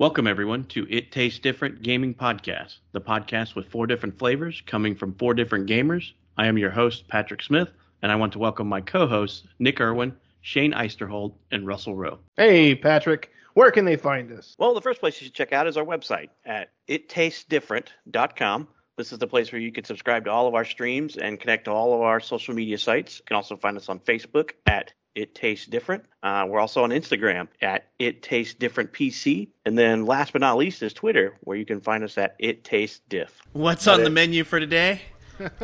Welcome, everyone, to It Tastes Different Gaming Podcast, the podcast with four different flavors coming from four different gamers. I am your host, Patrick Smith, and I want to welcome my co hosts, Nick Irwin, Shane Eisterhold, and Russell Rowe. Hey, Patrick, where can they find us? Well, the first place you should check out is our website at ittastes.different.com. This is the place where you can subscribe to all of our streams and connect to all of our social media sites. You can also find us on Facebook at It Tastes Different. Uh, we're also on Instagram at It Tastes Different PC. And then last but not least is Twitter, where you can find us at It Tastes Diff. What's on the menu for today?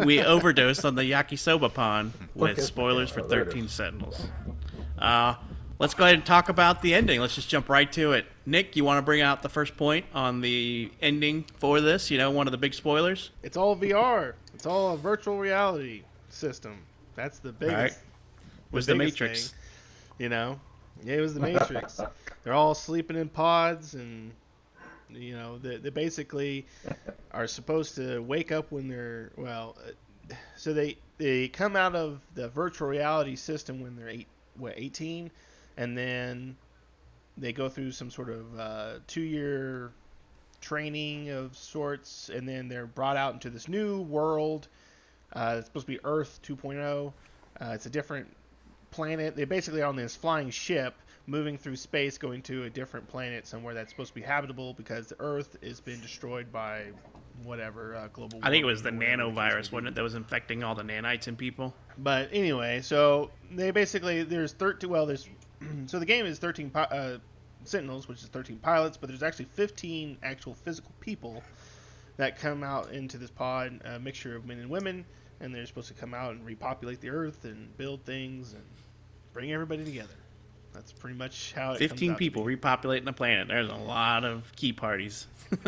We overdosed on the yakisoba pan with spoilers for 13 Sentinels. Uh, let's go ahead and talk about the ending. Let's just jump right to it. Nick, you want to bring out the first point on the ending for this? You know, one of the big spoilers? It's all VR. It's all a virtual reality system. That's the biggest. Right. Was the Matrix. thing, you know? Yeah, it was the Matrix. They're all sleeping in pods, and you know, they, they basically are supposed to wake up when they're well. uh, So they they come out of the virtual reality system when they're eight, what, 18, and then they go through some sort of uh, two-year training of sorts, and then they're brought out into this new world. Uh, it's supposed to be Earth 2.0. Uh, it's a different planet. They basically are on this flying ship moving through space, going to a different planet somewhere that's supposed to be habitable because the Earth has been destroyed by whatever uh, global. I think it was the warming or whatever case nanovirus, wasn't it, that was infecting all the nanites in people? but anyway, so they basically there's 13. Well, there's so the game is 13 uh, Sentinels, which is 13 pilots, but there's actually 15 actual physical people that come out into this pod, a mixture of men and women, and they're supposed to come out and repopulate the Earth and build things and bring everybody together. That's pretty much how it. comes 15 out to people repopulating the planet. There's a lot of key parties.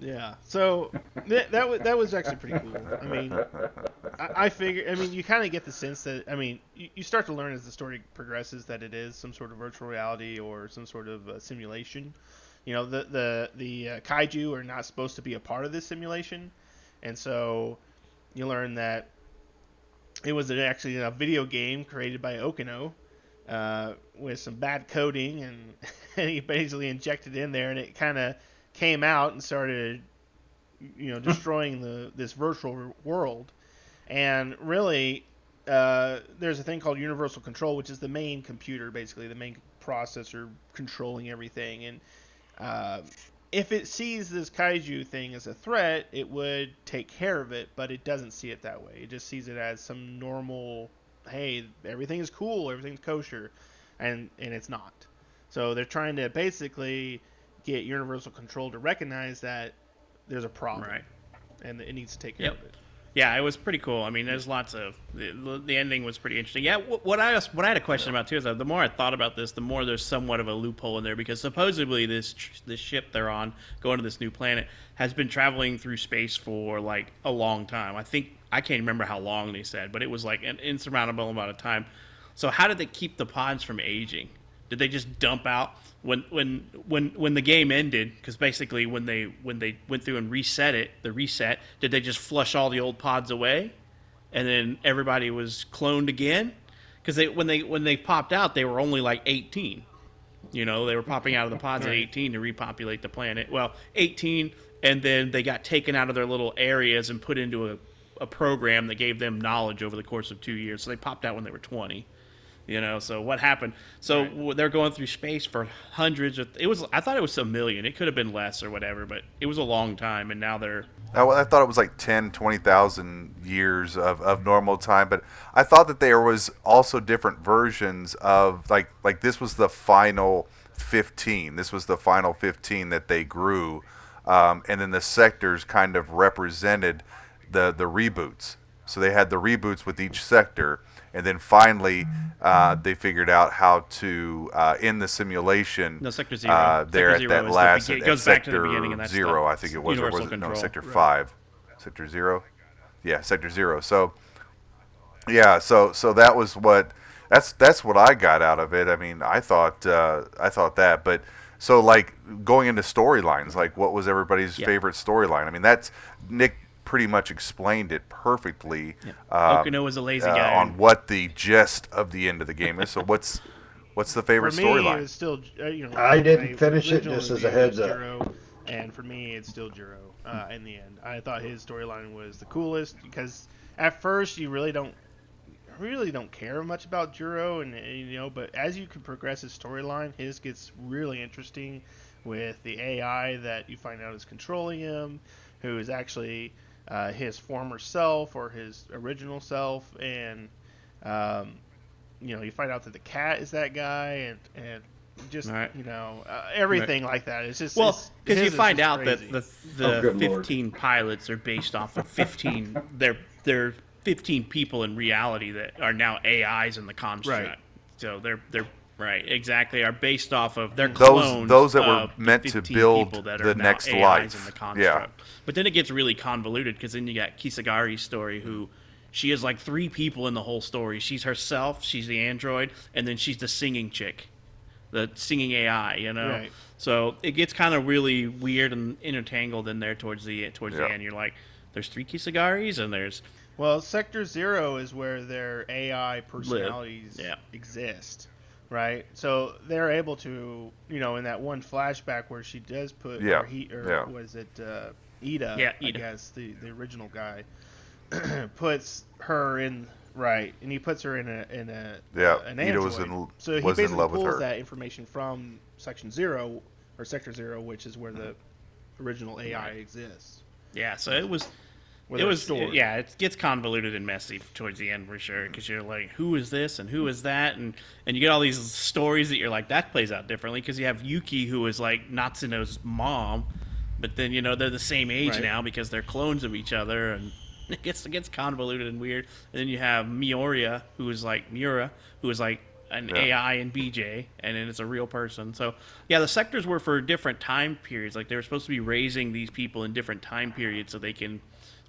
Yeah. So that that was that was actually pretty cool. I mean, I, I figure. I mean, you kind of get the sense that. I mean, you, you start to learn as the story progresses that it is some sort of virtual reality or some sort of uh, simulation. You know, the the the uh, kaiju are not supposed to be a part of this simulation, and so you learn that it was actually a video game created by Okino. Uh, with some bad coding, and, and he basically injected in there, and it kind of came out and started, you know, destroying the this virtual world. And really, uh, there's a thing called universal control, which is the main computer, basically the main processor controlling everything. And uh, if it sees this kaiju thing as a threat, it would take care of it, but it doesn't see it that way. It just sees it as some normal, hey, everything is cool, everything's kosher, and and it's not. So they're trying to basically get universal control to recognize that there's a problem Right. and it needs to take care Yep. of it. Yeah, it was pretty cool. I mean, there's lots of the, the ending was pretty interesting. Yeah, what I what I had a question about too is that the more I thought about this, the more there's somewhat of a loophole in there because supposedly this this ship they're on going to this new planet has been traveling through space for like a long time. I think I can't remember how long they said, but it was like an insurmountable amount of time. So how did they keep the pods from aging? Did they just dump out when when when when the game ended? Because basically, when they when they went through and reset it, the reset, did they just flush all the old pods away, and then everybody was cloned again? Because they when they when they popped out, they were only like eighteen. You know, they were popping out of the pods at 18 to repopulate the planet. Well, 18, and then they got taken out of their little areas and put into a, a program that gave them knowledge over the course of two years. So they popped out when they were 20. You know, so what happened? So w they're going through space for hundreds of. It was. I thought it was a million. It could have been less or whatever, but it was a long time, and now they're. I, I thought it was like 10, 20,000 years of, of normal time, but I thought that there was also different versions of like like this was the final 15. This was the final 15 that they grew, um, and then the sectors kind of represented the the reboots. So they had the reboots with each sector, and then finally uh, they figured out how to uh, end the simulation. No, Sector Zero. Uh, there Sector at Zero that the last it goes back to the sector beginning, and that's zero, the I think it was, or was it no sector Right. five, sector zero, yeah, sector zero. So, yeah, so so that was what that's that's what I got out of it. I mean, I thought uh, I thought that, but so like going into storylines, like what was everybody's Yeah. favorite storyline? I mean, that's Nick pretty much explained it perfectly um, Okino was a lazy uh, guy. on what the gist of the end of the game is. So what's What's the favorite for me, storyline? it's still uh, you know. I didn't finish it, just as a heads up. Juro, and for me, it's still Juro. Uh, in the end, I thought his storyline was the coolest because at first you really don't really don't care much about Juro, and, and you know, but as you can progress his storyline, his gets really interesting with the AI that you find out is controlling him, who is actually uh, his former self or his original self, and um, you know, you find out that the cat is that guy, and and just Right. you know uh, everything like that. It's just Well, because you find out crazy. that the the Oh, good lord. 15 pilots are based off of 15. they're they're 15 people in reality that are now AIs in the construct. Right. So they're they're right exactly are based off of their Those- clones. those that were of meant to 15 build people that the are now next AIs life. In the Yeah. construct. But then it gets really convoluted because then you got Kisaragi's story who. She is like three people in the whole story. She's herself, she's the android, and then she's the singing chick, the singing AI. You know, Right. so it gets kind of really weird and intertangled in there towards the towards Yeah. the end. You're like, there's three Kisaragis and there's Well, Sector Zero is where their AI personalities Yeah. exist, right? So they're able to, you know, in that one flashback where she does put, Yeah, or he, or yeah. was it uh, Ida? Yeah, I Ida. guess the the original guy puts her in right, and he puts her in a in a Yeah, an Ida was android. in- so he was in basically love with pulls her. that information from Section Zero or Sector Zero, which is where the original AI exists. yeah. So it was Where it was stored. yeah. It gets convoluted and messy towards the end for sure because you're like, who is this and who is that and and you get all these stories that you're like that plays out differently because you have Yuki who is like Natsuno's mom, but then you know they're the same age Right. now because they're clones of each other and. It gets it gets convoluted and weird, and then you have Mioria, who is like Miura, who is like an Yeah. AI and BJ, and then it's a real person. So yeah, the sectors were for different time periods. Like they were supposed to be raising these people in different time periods so they can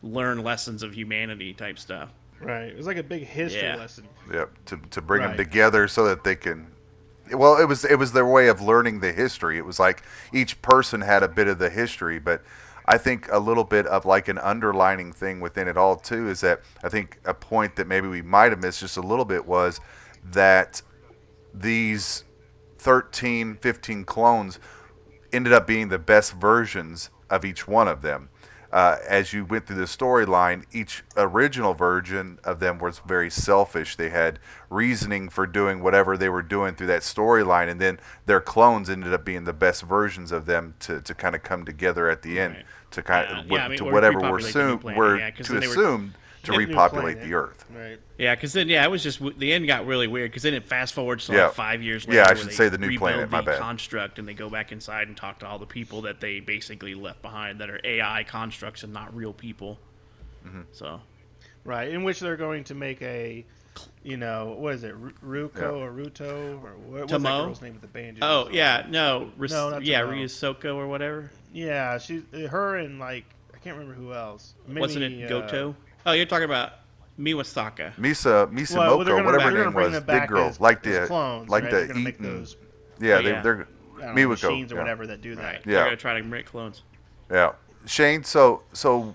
learn lessons of humanity type stuff. Right. It was like a big history Yeah. lesson. Yep, to, to bring them together so that they can. Well, it was it was their way of learning the history. It was like each person had a bit of the history, but I think a little bit of like an underlining thing within it all too is that I think a point that maybe we might have missed just a little bit was that these 13, 15 clones ended up being the best versions of each one of them. Uh, as you went through the storyline, each original version of them was very selfish. They had reasoning for doing whatever they were doing through that storyline, and then their clones ended up being the best versions of them to, to kind of come together at the end Right. to kind Yeah, of yeah, I mean, to whatever we're assumed were yeah, to assume to repopulate the Earth. Right. Yeah, because then yeah, it was just the end got really weird because then it fast forwards to Yeah. like five years later. Yeah. I where should they say the new rebuild planet, my the bad. construct and they go back inside and talk to all the people that they basically left behind that are AI constructs and not real people. Mm-hmm. So Right. In which they're going to make a, you know, what is it, Ru- Ruko Yeah. or Ruto or what, what's that Tomo? girl's name with the banjo? oh yeah no, Ris- No, not yeah Tomo. Ryusoko or whatever. Yeah, she, her and like I can't remember who else. Maybe, Wasn't it uh, Goto? Oh, you're talking about Miwasaka. Misa Misamoko, Well, they're whatever they're her name was, big back girl, as, like the clones, like right? the they're gonna make eaten- those Yeah, Oh, they, yeah. they're I don't know, Miwako, machines or yeah. whatever that do that. Right. Yeah. They're gonna try to make clones. Yeah, Shane. So so,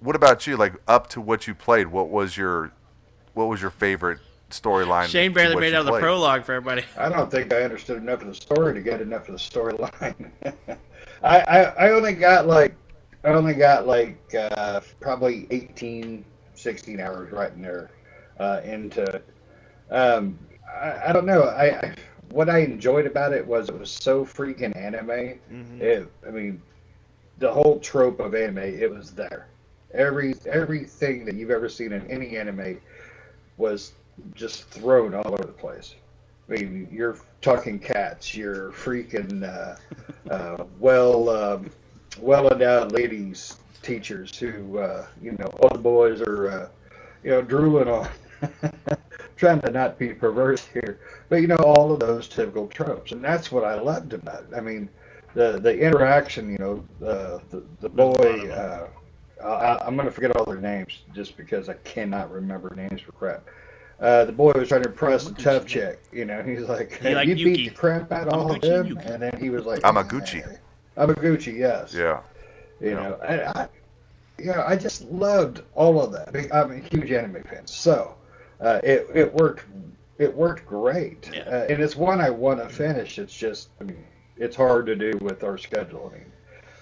what about you? Like up to what you played, what was your what was your favorite storyline? Shane barely made you out of the prologue for everybody. I don't think I understood enough of the story to get enough of the storyline. I, I I only got like I only got like uh, probably 18, 16 hours right in there uh, into. it. Um, I, I don't know. I, I what I enjoyed about it was it was so freaking anime. Mhm. It, I mean, the whole trope of anime, it was there. Every everything that you've ever seen in any anime was just thrown all over the place. I mean, you're talking cats, you're freaking uh, uh, well um, well endowed ladies teachers who uh, you know all the boys are uh, you know drooling on. Trying to not be perverse here, but you know all of those typical tropes, and that's what I loved about it. I mean, the the interaction, you know, uh, the the boy. Uh, I, I'm going to forget all their names just because I cannot remember names for crap. Uh, the boy was trying to impress the tough chick. You know, he's like, He liked you Yuki. beat the crap out of all of them, Yuki. and then he was like, Amiguchi. "Eh." Amiguchi, yes. Yeah, You Yeah. know, and I, you know, I just loved all of that. I mean, I'm a huge anime fan, so uh, it it worked it worked great, Yeah. uh, and it's one I want to finish. It's just, I mean, it's hard to do with our schedule. I mean,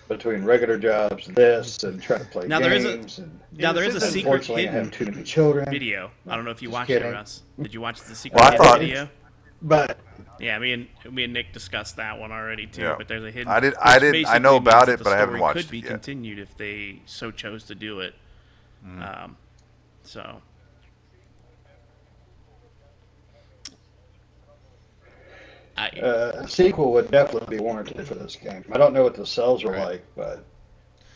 between regular jobs, this, and trying to play Now, there is a- games, and Now there is a Unfortunately, secret unfortunately, I hidden have too many children. video. I don't know if you Just watched it, kidding. Russ. Did you watch the secret Well, I hidden thought- video? But Yeah, me and me and Nick discussed that one already too. Yeah. But there's a hidden. I did- I didn't- I know about it, but I haven't story watched Could be it yet. continued if they so chose to do it. Mm. Um, so I uh, a sequel would definitely be warranted for this game. I don't know what the sales are Right. like, but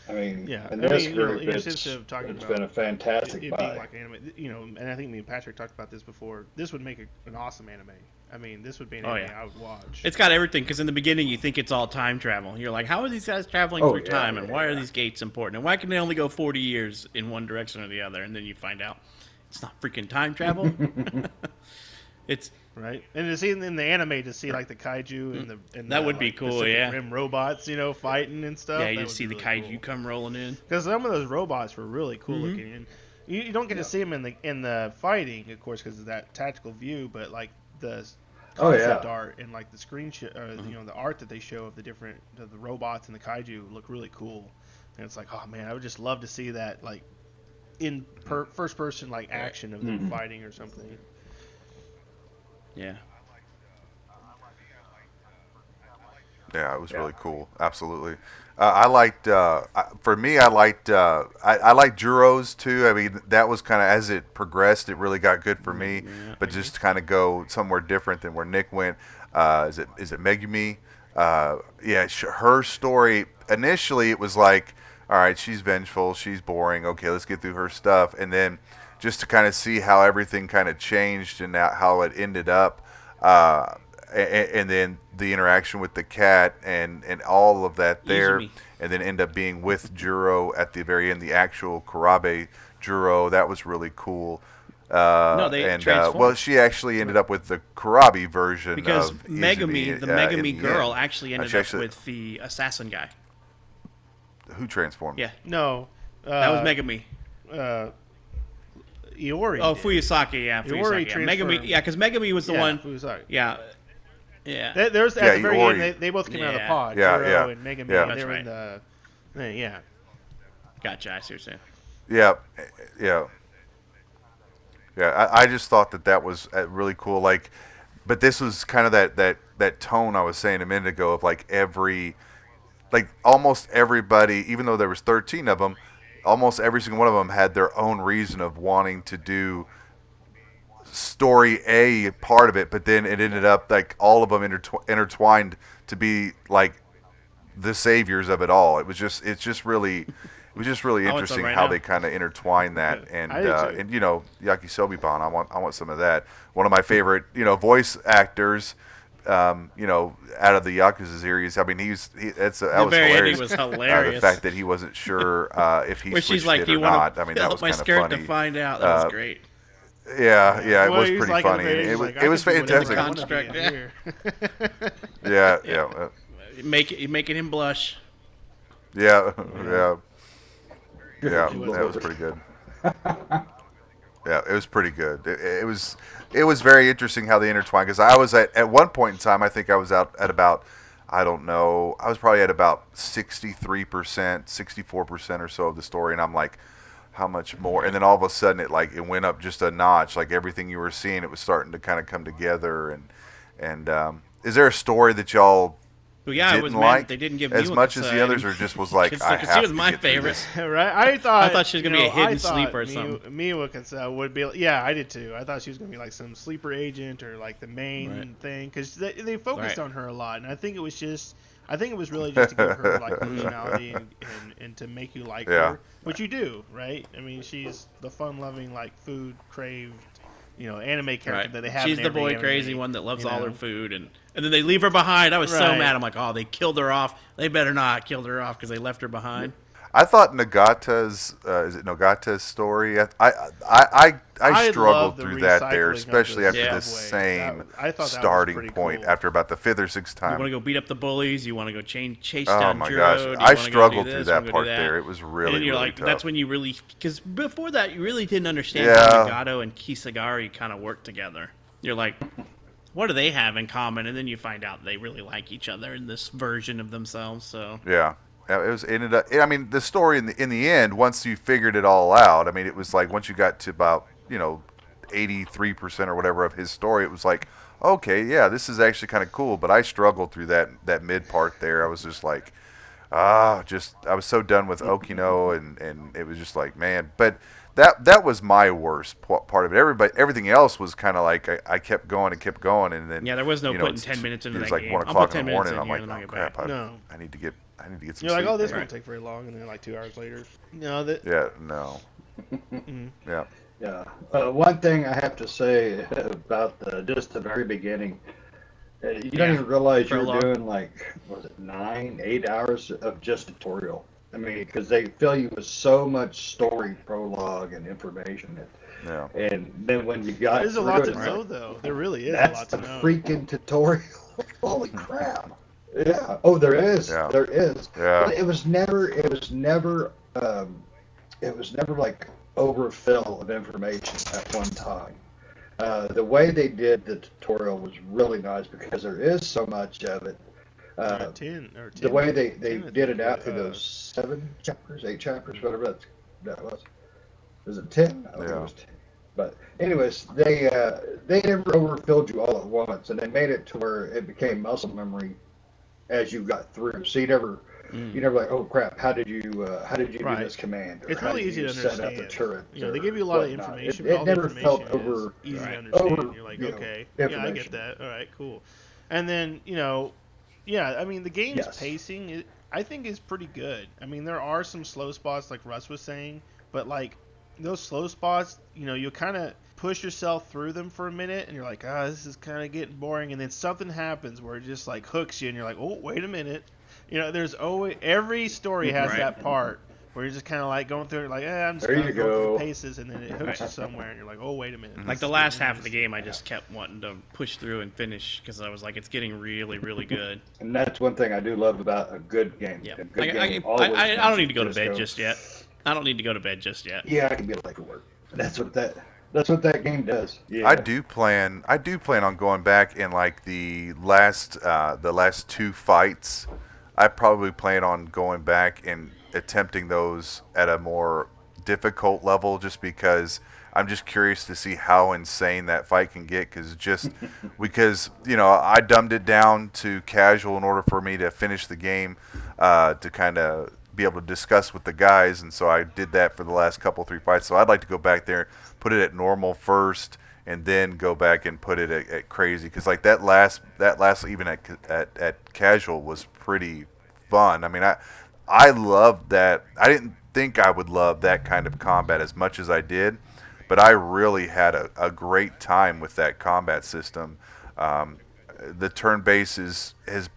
I mean, Yeah, in I this mean, you know, group, it's, talking it's about been a fantastic it, it buy. being like an anime, you know, and I think me and Patrick talked about this before. This would make a, an awesome anime. I mean, this would be an Oh, anime yeah. I would watch. It's got everything because in the beginning you think it's all time travel. You're like, how are these guys traveling Oh, through yeah, time, and yeah, why are these gates important, and why can they only go 40 years in one direction or the other? And then you find out it's not freaking time travel. it's right, and to see in in the anime to see like the kaiju and the and. That the, would be like, cool, yeah. Rim robots, you know, fighting and stuff. yeah, you would see be the really kaiju cool. come rolling in. Because some of those robots were really cool Mhm. looking, and you, you don't get to see them in the in the fighting, of course, because of that tactical view. But like the Oh, concept yeah. art and like the screen, sh- or Mm-hmm. you know, the art that they show of the different of the robots and the kaiju look really cool. And it's like, oh man, I would just love to see that like in per- first person like action of them Mhm. fighting or something. Yeah. Yeah, it was Yeah. really cool. Absolutely. Uh, I liked. Uh, I- for me, I liked. Uh, I, I liked Juros too. I mean, that was kind of as it progressed, it really got good for me. But just to kind of go somewhere different than where Nick went. Uh, is it is it Megumi? Uh, yeah, sh- her story. Initially, it was like, all right, she's vengeful, she's boring. Okay, let's get through her stuff, and then just to kind of see how everything kind of changed and how it ended up. Uh, and, and then the interaction with the cat and, and all of that there, and then end up being with Juro at the very end, the actual Kurabe Juro. That was really cool. Uh, No, they and uh, well, she actually ended up with the Kurabe version Because of Megumi, Izumi, the uh, Megumi in the girl, actually ended Actually, up actually- with the assassin guy. who transformed. Yeah, No, uh, that was Megumi. Iori. Oh, did. Fuyusaka, yeah, Iori Fuyusaka. Yeah. Megumi, yeah, because Megumi was the yeah, one. Fuyusaka. Yeah, yeah. There- There's at Yeah, the very Iori. end, they, they both came out of the pod. Yeah, Juro yeah, and Megumi. yeah. They That's were in the. Yeah. Gotcha. I see what you're saying. Yeah, yeah, yeah. I, I just thought that that was uh, really cool. Like, but this was kind of that that that tone I was saying a minute ago of like every, like almost everybody, even though there was thirteen of them, almost every single one of them had their own reason of wanting to do story A part of it, but then it ended up like all of them intertw- intertwined to be like the saviors of it all. It was just it's just really it was just really I want some interesting right how now. they kind of intertwine that and uh, and you know Yakisoba Pan. I want I want some of that. One of my favorite you know voice actors. Um, you know, out of the Yakuza series, I mean, he's he, that's that The was very hilarious. ending was Uh, the fact that he wasn't sure uh, if he Where switched like, it or not. I mean, fill that was my kind of skirt funny. to find out?" That Uh, was great. Yeah, yeah, it Well, was pretty like funny. the It was like, I it was can do whatever fantastic. I want to be Construct, yeah. Yeah, yeah, uh, Make making him blush. yeah, yeah, yeah. He That was pretty good. Yeah, it was pretty good. It, it was it was very interesting how they intertwined because I was at at one point in time I think I was out at about I don't know I was probably at about sixty three percent, sixty four percent or so of the story, and I'm like, how much more? And then all of a sudden it like it went up just a notch. Like everything you were seeing, it was starting to kind of come together. And and um, is there a story that y'all Well, yeah, didn't it was mad like that they didn't give me as much as the others, or just was like Because I she have was to my get through favorite. right? I thought I thought she was gonna you be a hidden sleeper or Mi- something. Miwa Kasai would be. Yeah, I did too. I thought she was gonna be like some sleeper agent or like the main Right. thing because they, they focused Right. on her a lot, and I think it was just. I think it was really just to give her like personality and, and, and to make you like Yeah. her, which you do, right? I mean, she's the fun-loving, like food craved, you know, anime character Right. that they have. She's in the boy anime, crazy one that loves you all her food, and and then they leave her behind. I was so mad. I'm like, oh, they killed her off. They better not killed her off because they left her behind. I thought Nagata's uh, is it Nagata's story? I I I, I, I I struggled through that there, especially the after Yeah. the same That- I thought starting point cool. after about the fifth or sixth time, You want to go beat up the bullies? You want to go chain, chase Oh down my Jiro? gosh, I wanna go struggled through that wanna go do part that? there. It was really and you're really like, tough. that's when you really, because before that, you really didn't understand Yeah. how Nagato and Kisaragi kind of worked together. you're like, what do they have in common? And then you find out they really like each other in this version of themselves. So Yeah. It was ended up. I mean, the story in the in the end, once you figured it all out, I mean, it was like once you got to about you know, eighty three percent or whatever of his story, it was like, okay, yeah, this is actually kind of cool. But I struggled through that that mid part there. I was just like, ah, just I was so done with Okino, and and it was just like, man. But that that was my worst part of it. Everybody, everything else was kind of like I, I kept going and kept going, and then Yeah, there was no you know, putting 10 minutes into it was like game. one o'clock in the morning. minutes I'm like, here and then oh I'll crap. I, No. I need to get I need to get some You're like, oh, this man." won't take very long, and then like two hours later. No, that Yeah, no. yeah. Yeah. Uh, one thing I have to say about the just the very beginning, uh, you Yeah. don't even realize you're doing like was it nine, eight hours of just tutorial. I mean, because they fill you with so much story, prologue, and information, Yeah. and then when you got there's a lot to it, know, though. There really is a That's lot the to know. freaking tutorial. Holy crap! Yeah. Oh, there is. Yeah. There is. Yeah. But it was never. It was never. Um, it was never like overfill of information at one time. Uh, the way they did the tutorial was really nice because there is so much of it. Uh, ten or ten. the way they, they 10, did it think, out through uh, those seven chapters, eight chapters, whatever that, that was. Was it ten? I think Yeah. it was ten. But anyways, they uh, they never overfilled you all at once, and they made it to where it became muscle memory as you got through. So you never you never like, oh crap, how did you uh, how did you Right. do this command? Or It's how really did easy you to set understand. up the turret? You know, they give you a lot of information, It, it all never the felt over. easy Right. to understand. over, You're like, you know, okay, yeah, I get that. All right, cool. And then you know, yeah, I mean the game's Yes. pacing, it, I think, is pretty good. I mean there are some slow spots, like Russ was saying, but like those slow spots, you know, you kind of push yourself through them for a minute, and you're like, ah, this is kind of getting boring, and then something happens where it just like hooks you, and you're like, oh, wait a minute. You know, there's always every story has Right. that part where you're just kind of like going through it, like, eh, I'm just There kind of going through the paces, and then it hooks you somewhere, and you're like, oh, wait a minute. Like the last half of the game, I just kept wanting to push through and finish because I was like, it's getting really, really good. And that's one thing I do love about a good game. Yeah, A good like, I, game I, always I, I don't need to go to bed go, just yet. I don't need to go to bed just yet. Yeah, I can be late for work. That's what that. That's what that game does. Yeah. I do plan. I do plan on going back in like the last uh, the last two fights. I probably plan on going back and attempting those at a more difficult level, just because I'm just curious to see how insane that fight can get. Because just because you know I dumbed it down to casual in order for me to finish the game, uh, to kind of be able to discuss with the guys, and so I did that for the last couple three fights. So I'd like to go back there, put it at normal first, and then go back and put it at, at crazy because like that last that last even at, at at casual was pretty fun. I mean I I loved that. I didn't think I would love that kind of combat as much as I did, but I really had a, a great time with that combat system. Um, the turn base is has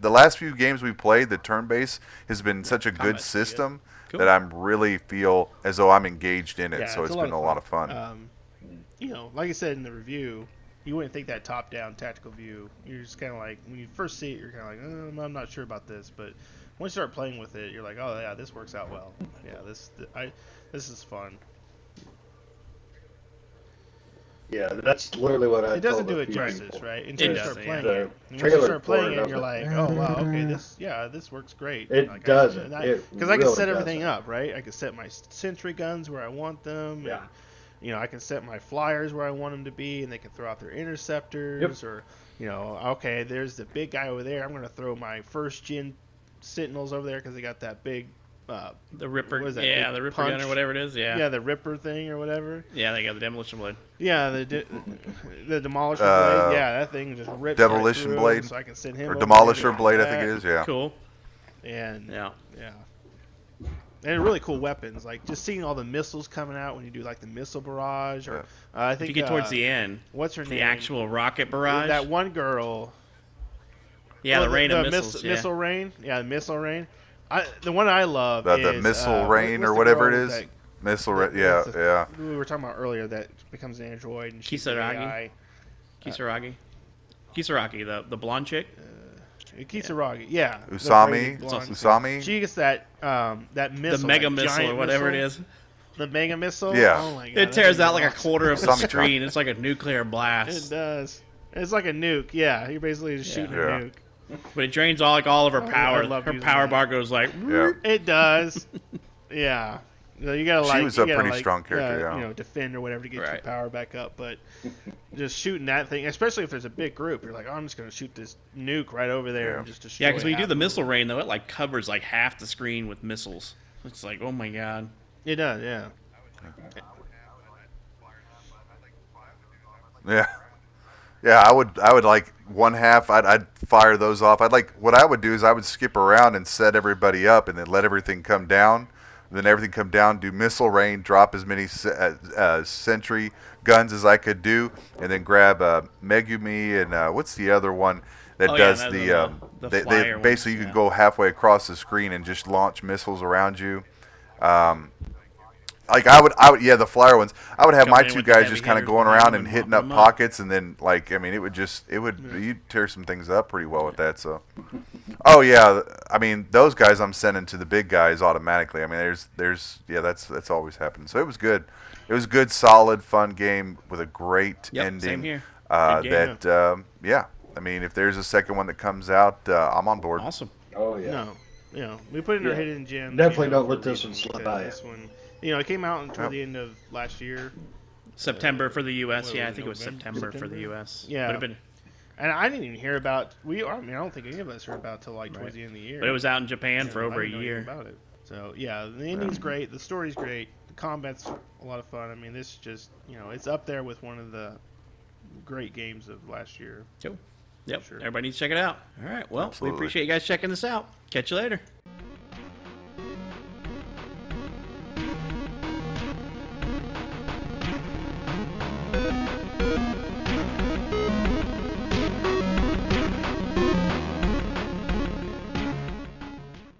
the last few games we played. The turn base has been such a good system Cool. that I'm really feel as though I'm engaged in it. Yeah, so it's it's been a lot of fun. Um, you know, like I said in the review, you wouldn't think that top-down tactical view. You're just kind of like when you first see it, you're kind of like, um, I'm not sure about this, but once you start playing with it, you're like, oh yeah, this works out well. Yeah, this th- I this is fun. Yeah, that's literally what I. It doesn't told do it justice, people. right? Until you start doesn't, playing it. Once you start playing it, you're like, like, oh wow, okay, this yeah, this works great. It Like, does I, it. and I, It because I can really set does everything up, right? I can set my sentry guns where I want them. Yeah. And, you know, I can set my flyers where I want them to be, and they can throw out their interceptors. Or, you know, okay, there's the big guy over there. I'm going to throw my first gen sentinels over there because they got that big, uh, The Ripper, What is that, yeah, the Ripper punch? gun or whatever it is, yeah. yeah, the Ripper thing or whatever. Yeah, they got the demolition blade. Yeah, the de- the demolisher Uh, blade. Yeah, that thing just rips Demolition right through 'em, blade? So I can send him or Demolisher to Blade, I think it is. Yeah. Cool. And Yeah. Yeah. And really cool weapons, like just seeing all the missiles coming out when you do like the missile barrage, or uh, I If think you get towards uh, the end, what's her the name? The actual rocket barrage. that one girl. yeah, oh, the rain of miss- missiles. yeah. Missile rain, yeah, the missile rain. I the one I love The, is the missile uh, rain what's or whatever it is. that- Missile, that- ra- yeah, the- yeah. We were talking about earlier that becomes an android and she's Kisaragi? AI. Kisaragi. Kisaragi, the the blonde chick. Kisaragi, yeah. the Usami, braided. Usami. She gets that um that missile, the mega missile or whatever missile. it is. The mega missile. Yeah. Oh my god. It tears thing out like a quarter of the Zombie truck. screen. It's like a nuclear blast. It does. It's like a nuke. Yeah, you're basically just shooting Yeah. a nuke. But it drains all like all of her Oh, power. love Her power that. bar goes like. Yeah. It does. yeah. You, know, you gotta She was you a gotta, pretty like, strong character, uh, yeah. You know, defend or whatever to get your power back up, but just shooting that thing, especially if there's a big group, you're like, oh, I'm just gonna shoot this nuke right over there Yeah. and just destroy. Yeah, because when you do the missile rain though, it like covers like half the screen with missiles. It's like, oh my god. It does. Yeah. Yeah. Yeah, I would I would like one half I'd, I'd fire those off. I'd like what I would do is I would skip around and set everybody up and then let everything come down. Then everything come down, do missile rain, drop as many uh, uh, sentry guns as I could do, and then grab uh, Megumi and uh, what's the other one that Oh, does that's the, the- um, the they, they basically ones, you yeah. can go halfway across the screen and just launch missiles around you. Um, like I would, I would, yeah, the flyer ones. I would have my two guys just kind of going around and and hitting up mopping 'em up. pockets, and then like, I mean, it would just, it would, you'd tear some things up pretty well with that. So, oh yeah, I mean, those guys I'm sending to the big guys automatically. I mean, there's, there's, yeah, that's that's always happened. So it was good. It was a good, solid, fun game with a great Yep, ending. same here. Uh, Good game. that, um, yeah. I mean, if there's a second one that comes out, uh, I'm on board. Awesome. Oh yeah. No. You know, we put in our Yeah. hidden gems. Definitely you know, don't let this one slip by. This one, you know, it came out toward Yep. the end of last year, September for the U.S. What yeah, I was it, think it was November? September, for the U.S. Yeah. Would have been, and I didn't even hear about. We, I mean, I don't think any of us heard about till like towards the end of the year. but it was out in Japan Yeah, for over a didn't know anything year. About it. So yeah, the ending's great. The story's great. The combat's a lot of fun. I mean, this just you know, it's up there with one of the great games of last year. Cool. Yep. Sure. Everybody needs to check it out. All right. Well, Absolutely. we appreciate you guys checking this out. Catch you later.